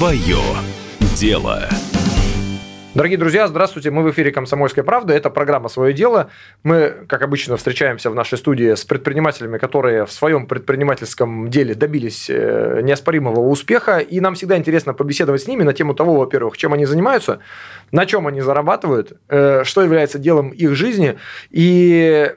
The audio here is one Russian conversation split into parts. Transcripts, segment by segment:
Свое дело. Дорогие друзья, здравствуйте. Мы в эфире «Комсомольская правда». Это программа «Свое дело». Мы, как обычно, встречаемся в нашей студии с предпринимателями, которые в своем предпринимательском деле добились э, неоспоримого успеха. И нам всегда интересно побеседовать с ними на тему того, во-первых, чем они занимаются, на чем они зарабатывают, э, что является делом их жизни и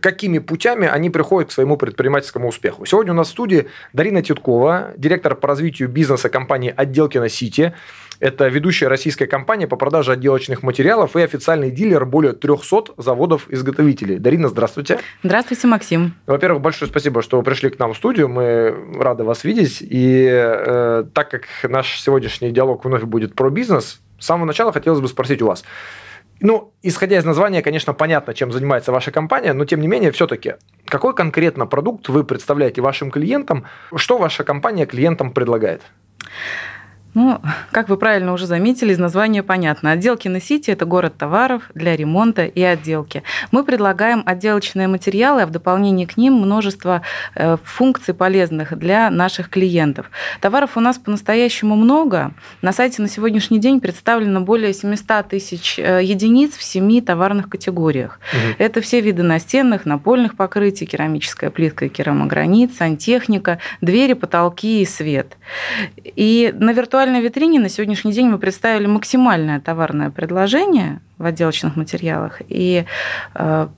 какими путями они приходят к своему предпринимательскому успеху. Сегодня у нас в студии Дарина Титкова, директор по развитию бизнеса компании «Отделкино Сити». Это ведущая российская компания по продаже отделочных материалов и официальный дилер более 300 заводов-изготовителей. Дарина, здравствуйте. Здравствуйте, Максим. Во-первых, большое спасибо, что вы пришли к нам в студию. Мы рады вас видеть. И э, так как наш сегодняшний диалог вновь будет про бизнес, с самого начала хотелось бы спросить у вас. Ну, исходя из названия, конечно, понятно, чем занимается ваша компания, но тем не менее, все-таки, какой конкретно продукт вы представляете вашим клиентам? Что ваша компания клиентам предлагает? Ну, как вы правильно уже заметили, из названия понятно. Отделки на Сити – это город товаров для ремонта и отделки. Мы предлагаем отделочные материалы, а в дополнение к ним множество э, функций полезных для наших клиентов. Товаров у нас по-настоящему много. На сайте на сегодняшний день представлено более 700 тысяч э, единиц в семи товарных категориях. Угу. Это все виды настенных, напольных покрытий, керамическая плитка и керамогранит, сантехника, двери, потолки и свет. И на виртуальном виртуальной витрине на сегодняшний день мы представили максимальное товарное предложение в отделочных материалах. И э,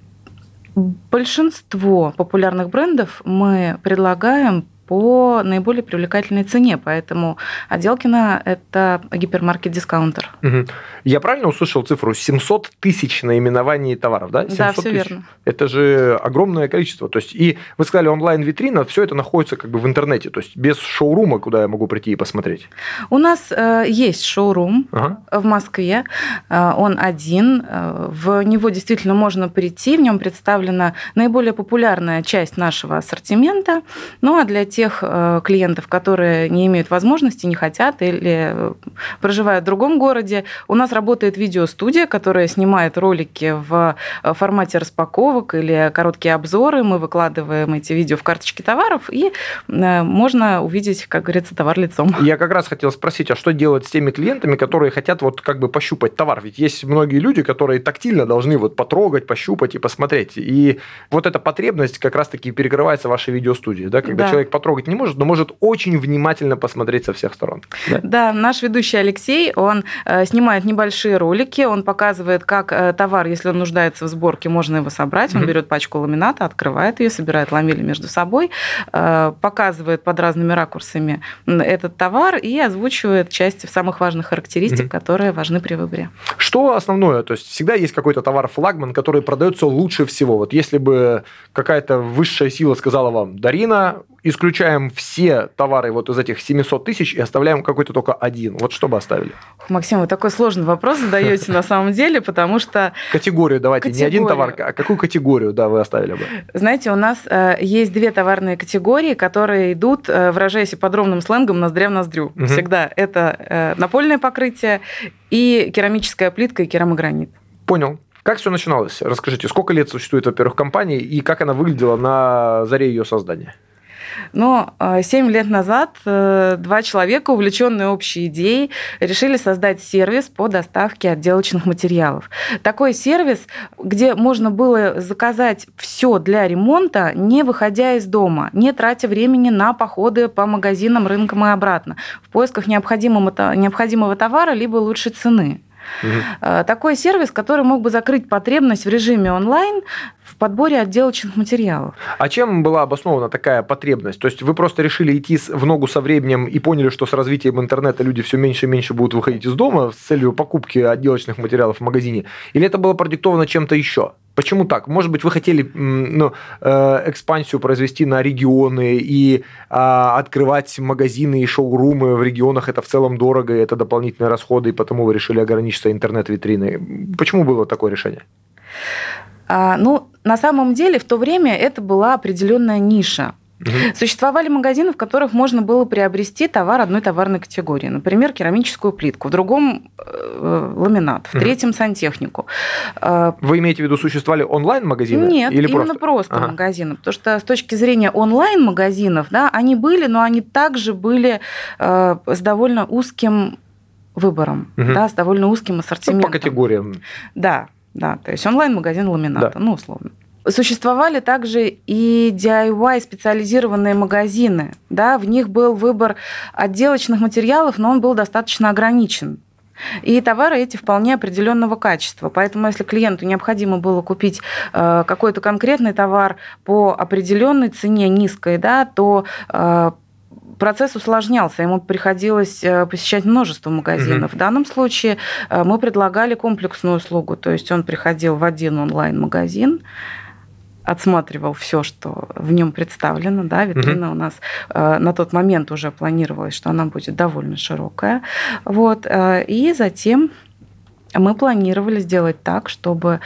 большинство популярных брендов мы предлагаем по наиболее привлекательной цене. Поэтому Отделкино – это гипермаркет-дискаунтер. Угу. Я правильно услышал цифру 700 тысяч наименований товаров, да? 700 да, все тысяч. верно. Это же огромное количество. То есть, и вы сказали онлайн-витрина, все это находится как бы в интернете, то есть без шоурума, куда я могу прийти и посмотреть. У нас э, есть шоурум ага. в Москве, э, он один, э, в него действительно можно прийти, в нем представлена наиболее популярная часть нашего ассортимента, ну а для тех, тех э, клиентов, которые не имеют возможности, не хотят или э, проживают в другом городе. У нас работает видеостудия, которая снимает ролики в э, формате распаковок или короткие обзоры. Мы выкладываем эти видео в карточки товаров, и можно увидеть, как говорится, товар лицом. Я как раз хотел спросить, а что делать с теми клиентами, которые хотят вот как бы пощупать товар? Ведь есть многие люди, которые тактильно должны вот потрогать, пощупать и посмотреть. И вот эта потребность как раз-таки перекрывается в вашей видеостудии, да, когда да. человек потрогает потрогать не может, но может очень внимательно посмотреть со всех сторон. Да, да наш ведущий Алексей, он э, снимает небольшие ролики, он показывает, как э, товар, если он нуждается в сборке, можно его собрать. Он mm-hmm. берет пачку ламината, открывает ее, собирает ламели между собой, э, показывает под разными ракурсами этот товар и озвучивает части самых важных характеристик, mm-hmm. которые важны при выборе. Что основное? То есть всегда есть какой-то товар-флагман, который продается лучше всего. Вот если бы какая-то высшая сила сказала вам, Дарина, исключаем все товары вот из этих 700 тысяч и оставляем какой-то только один. Вот что бы оставили? Максим, вы такой сложный вопрос задаете на самом деле, потому что... Категорию давайте, не один товар, а какую категорию, да, вы оставили бы? Знаете, у нас э, есть две товарные категории, которые идут, э, выражаясь подробным сленгом, ноздря в ноздрю. Всегда. Это э, напольное покрытие и керамическая плитка и керамогранит. Понял. Как все начиналось? Расскажите, сколько лет существует, во-первых, компания и как она выглядела на заре ее создания? Но а, семь лет назад э, два человека, увлеченные общей идеей, решили создать сервис по доставке отделочных материалов. Такой сервис, где можно было заказать все для ремонта, не выходя из дома, не тратя времени на походы по магазинам, рынкам и обратно, в поисках необходимого, необходимого товара либо лучшей цены. Угу. Такой сервис, который мог бы закрыть потребность в режиме онлайн в подборе отделочных материалов. А чем была обоснована такая потребность? То есть вы просто решили идти в ногу со временем и поняли, что с развитием интернета люди все меньше и меньше будут выходить из дома с целью покупки отделочных материалов в магазине? Или это было продиктовано чем-то еще? Почему так? Может быть, вы хотели ну, э, экспансию произвести на регионы и а, открывать магазины и шоурумы в регионах. Это в целом дорого, это дополнительные расходы, и потому вы решили ограничиться интернет-витриной. Почему было такое решение? А, ну, на самом деле, в то время это была определенная ниша Угу. Существовали магазины, в которых можно было приобрести товар одной товарной категории. Например, керамическую плитку, в другом э, ламинат, в угу. третьем сантехнику. Э, Вы имеете в виду, существовали онлайн-магазины? Нет, или именно просто, просто ага. магазины. Потому что с точки зрения онлайн-магазинов, да, они были, но они также были э, с довольно узким выбором, угу. да, с довольно узким ассортиментом. Ну, по категориям. Да, да, то есть онлайн-магазин ламината, да. ну, условно. Существовали также и DIY специализированные магазины. Да, в них был выбор отделочных материалов, но он был достаточно ограничен. И товары эти вполне определенного качества. Поэтому, если клиенту необходимо было купить э, какой-то конкретный товар по определенной цене низкой, да, то э, процесс усложнялся, ему приходилось э, посещать множество магазинов. Mm-hmm. В данном случае мы предлагали комплексную услугу, то есть он приходил в один онлайн-магазин, отсматривал все, что в нем представлено. Да, витрина угу. у нас э, на тот момент уже планировалось, что она будет довольно широкая. Вот, э, и затем мы планировали сделать так, чтобы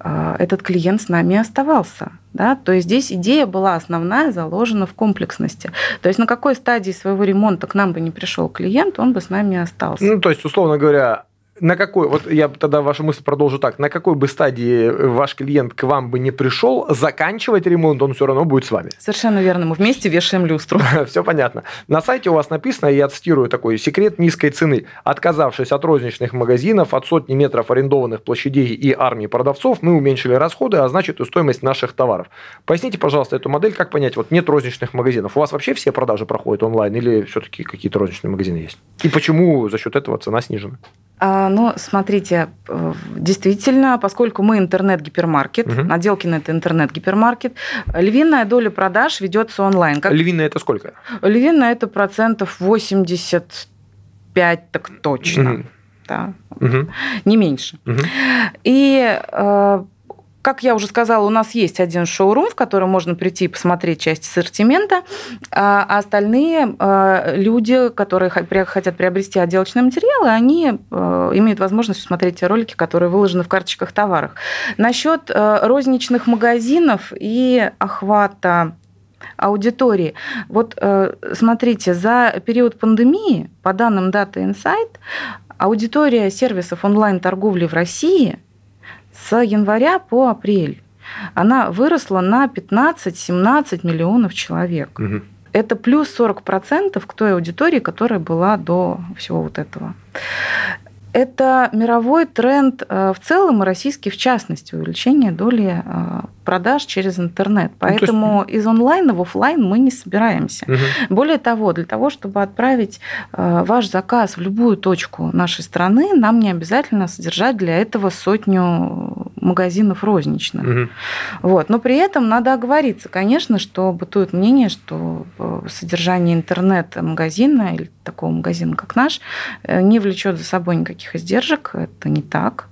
э, этот клиент с нами оставался. Да? То есть здесь идея была основная, заложена в комплексности. То есть на какой стадии своего ремонта к нам бы не пришел клиент, он бы с нами остался. Ну, то есть, условно говоря, на какой, вот я тогда вашу мысль продолжу так, на какой бы стадии ваш клиент к вам бы не пришел, заканчивать ремонт он все равно будет с вами. Совершенно верно, мы вместе вешаем люстру. Все понятно. На сайте у вас написано, я цитирую такой, секрет низкой цены. Отказавшись от розничных магазинов, от сотни метров арендованных площадей и армии продавцов, мы уменьшили расходы, а значит и стоимость наших товаров. Поясните, пожалуйста, эту модель, как понять, вот нет розничных магазинов. У вас вообще все продажи проходят онлайн или все-таки какие-то розничные магазины есть? И почему за счет этого цена снижена? А, ну, смотрите, э, действительно, поскольку мы интернет-гипермаркет, угу. Наделкин это интернет-гипермаркет, львиная доля продаж ведется онлайн. Как... Львиная это сколько? Львиная это процентов 85 так точно. Угу. Да. Угу. Не меньше. Угу. И э, как я уже сказала, у нас есть один шоурум, в который можно прийти и посмотреть часть ассортимента, а, а остальные а, люди, которые хотят приобрести отделочные материалы, они а, имеют возможность посмотреть те ролики, которые выложены в карточках товаров. Насчет розничных магазинов и охвата аудитории. Вот смотрите, за период пандемии, по данным Data Insight, аудитория сервисов онлайн-торговли в России – с января по апрель она выросла на 15-17 миллионов человек. Угу. Это плюс 40% к той аудитории, которая была до всего вот этого. Это мировой тренд э, в целом и российский в частности, увеличение доли э, продаж через интернет. Поэтому ну, есть... из онлайна в офлайн мы не собираемся. Угу. Более того, для того, чтобы отправить э, ваш заказ в любую точку нашей страны, нам не обязательно содержать для этого сотню магазинов розничных. Угу. Вот. Но при этом надо оговориться, конечно, что бытует мнение, что содержание интернет-магазина или такого магазина, как наш, не влечет за собой никаких издержек, это не так.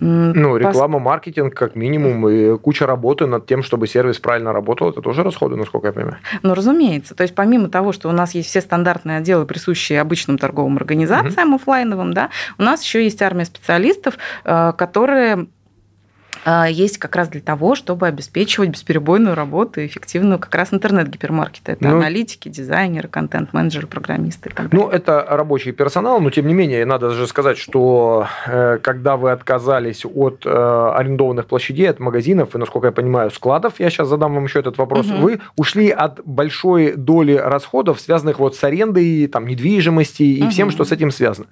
Ну, реклама, маркетинг, как минимум, и куча работы над тем, чтобы сервис правильно работал, это тоже расходы, насколько я понимаю. Ну, разумеется. То есть, помимо того, что у нас есть все стандартные отделы, присущие обычным торговым организациям угу. офлайновым, да, у нас еще есть армия специалистов, э, которые есть как раз для того, чтобы обеспечивать бесперебойную работу и эффективную как раз интернет-гипермаркета. Это ну, аналитики, дизайнеры, контент-менеджеры, программисты и так далее. Ну, это рабочий персонал, но тем не менее, надо же сказать, что э, когда вы отказались от э, арендованных площадей, от магазинов и, насколько я понимаю, складов, я сейчас задам вам еще этот вопрос, угу. вы ушли от большой доли расходов, связанных вот с арендой, там, недвижимости и угу. всем, что с этим связано.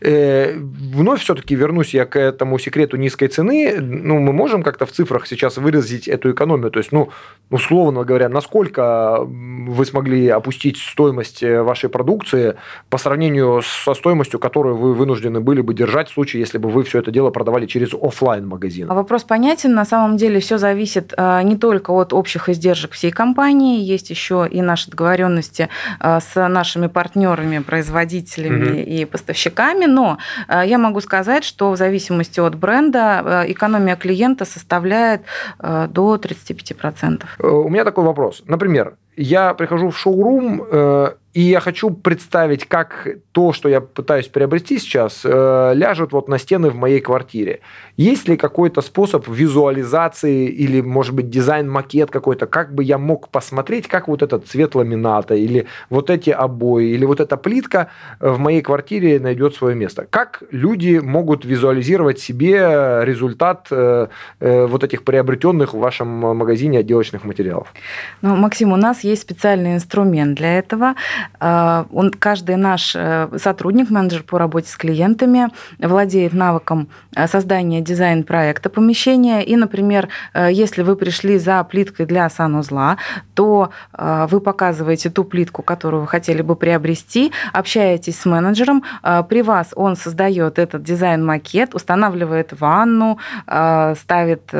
Э, вновь все-таки вернусь я к этому секрету низкой цены. Ну, мы можем как-то в цифрах сейчас выразить эту экономию? То есть, ну, условно говоря, насколько вы смогли опустить стоимость э, вашей продукции по сравнению со стоимостью, которую вы вынуждены были бы держать в случае, если бы вы все это дело продавали через офлайн магазин? А вопрос понятен. На самом деле все зависит а, не только от общих издержек всей компании, есть еще и наши договоренности а, с нашими партнерами, производителями угу. и поставщиками. Но я могу сказать, что в зависимости от бренда экономия клиента клиента составляет э, до 35%. Э, у меня такой вопрос. Например, я прихожу в шоурум, э, И я хочу представить, как то, что я пытаюсь приобрести сейчас, э, ляжет вот на стены в моей квартире. Есть ли какой-то способ визуализации или, может быть, дизайн-макет какой-то, как бы я мог посмотреть, как вот этот цвет ламината или вот эти обои или вот эта плитка в моей квартире найдет свое место? Как люди могут визуализировать себе результат э, э, вот этих приобретенных в вашем магазине отделочных материалов? Ну, Максим, у нас есть специальный инструмент для этого. А, он, каждый наш э, сотрудник, менеджер по работе с клиентами, владеет навыком э, создания дизайн-проекта помещения. И, например, э, если вы пришли за плиткой для санузла, то вы показываете ту плитку, которую вы хотели бы приобрести, общаетесь с менеджером, при вас он создает этот дизайн-макет, устанавливает ванну, ставит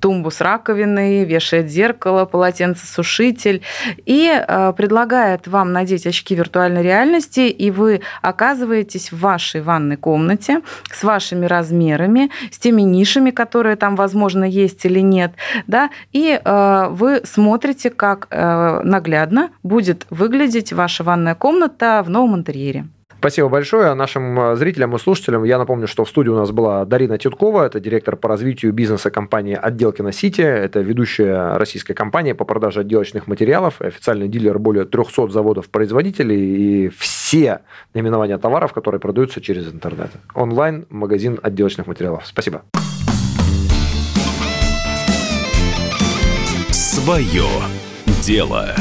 тумбу с раковиной, вешает зеркало, полотенцесушитель и предлагает вам надеть очки виртуальной реальности, и вы оказываетесь в вашей ванной комнате с вашими размерами, с теми нишами, которые там, возможно, есть или нет, да, и э, вы смотрите, как э, наглядно будет выглядеть ваша ванная комната в новом интерьере. Спасибо большое нашим э, зрителям и слушателям. Я напомню, что в студии у нас была Дарина Тюткова, это директор по развитию бизнеса компании Отделкина Сити. Это ведущая российская компания по продаже отделочных материалов, официальный дилер более 300 заводов-производителей и все наименования товаров, которые продаются через интернет. Онлайн-магазин отделочных материалов. Спасибо. Свое дело.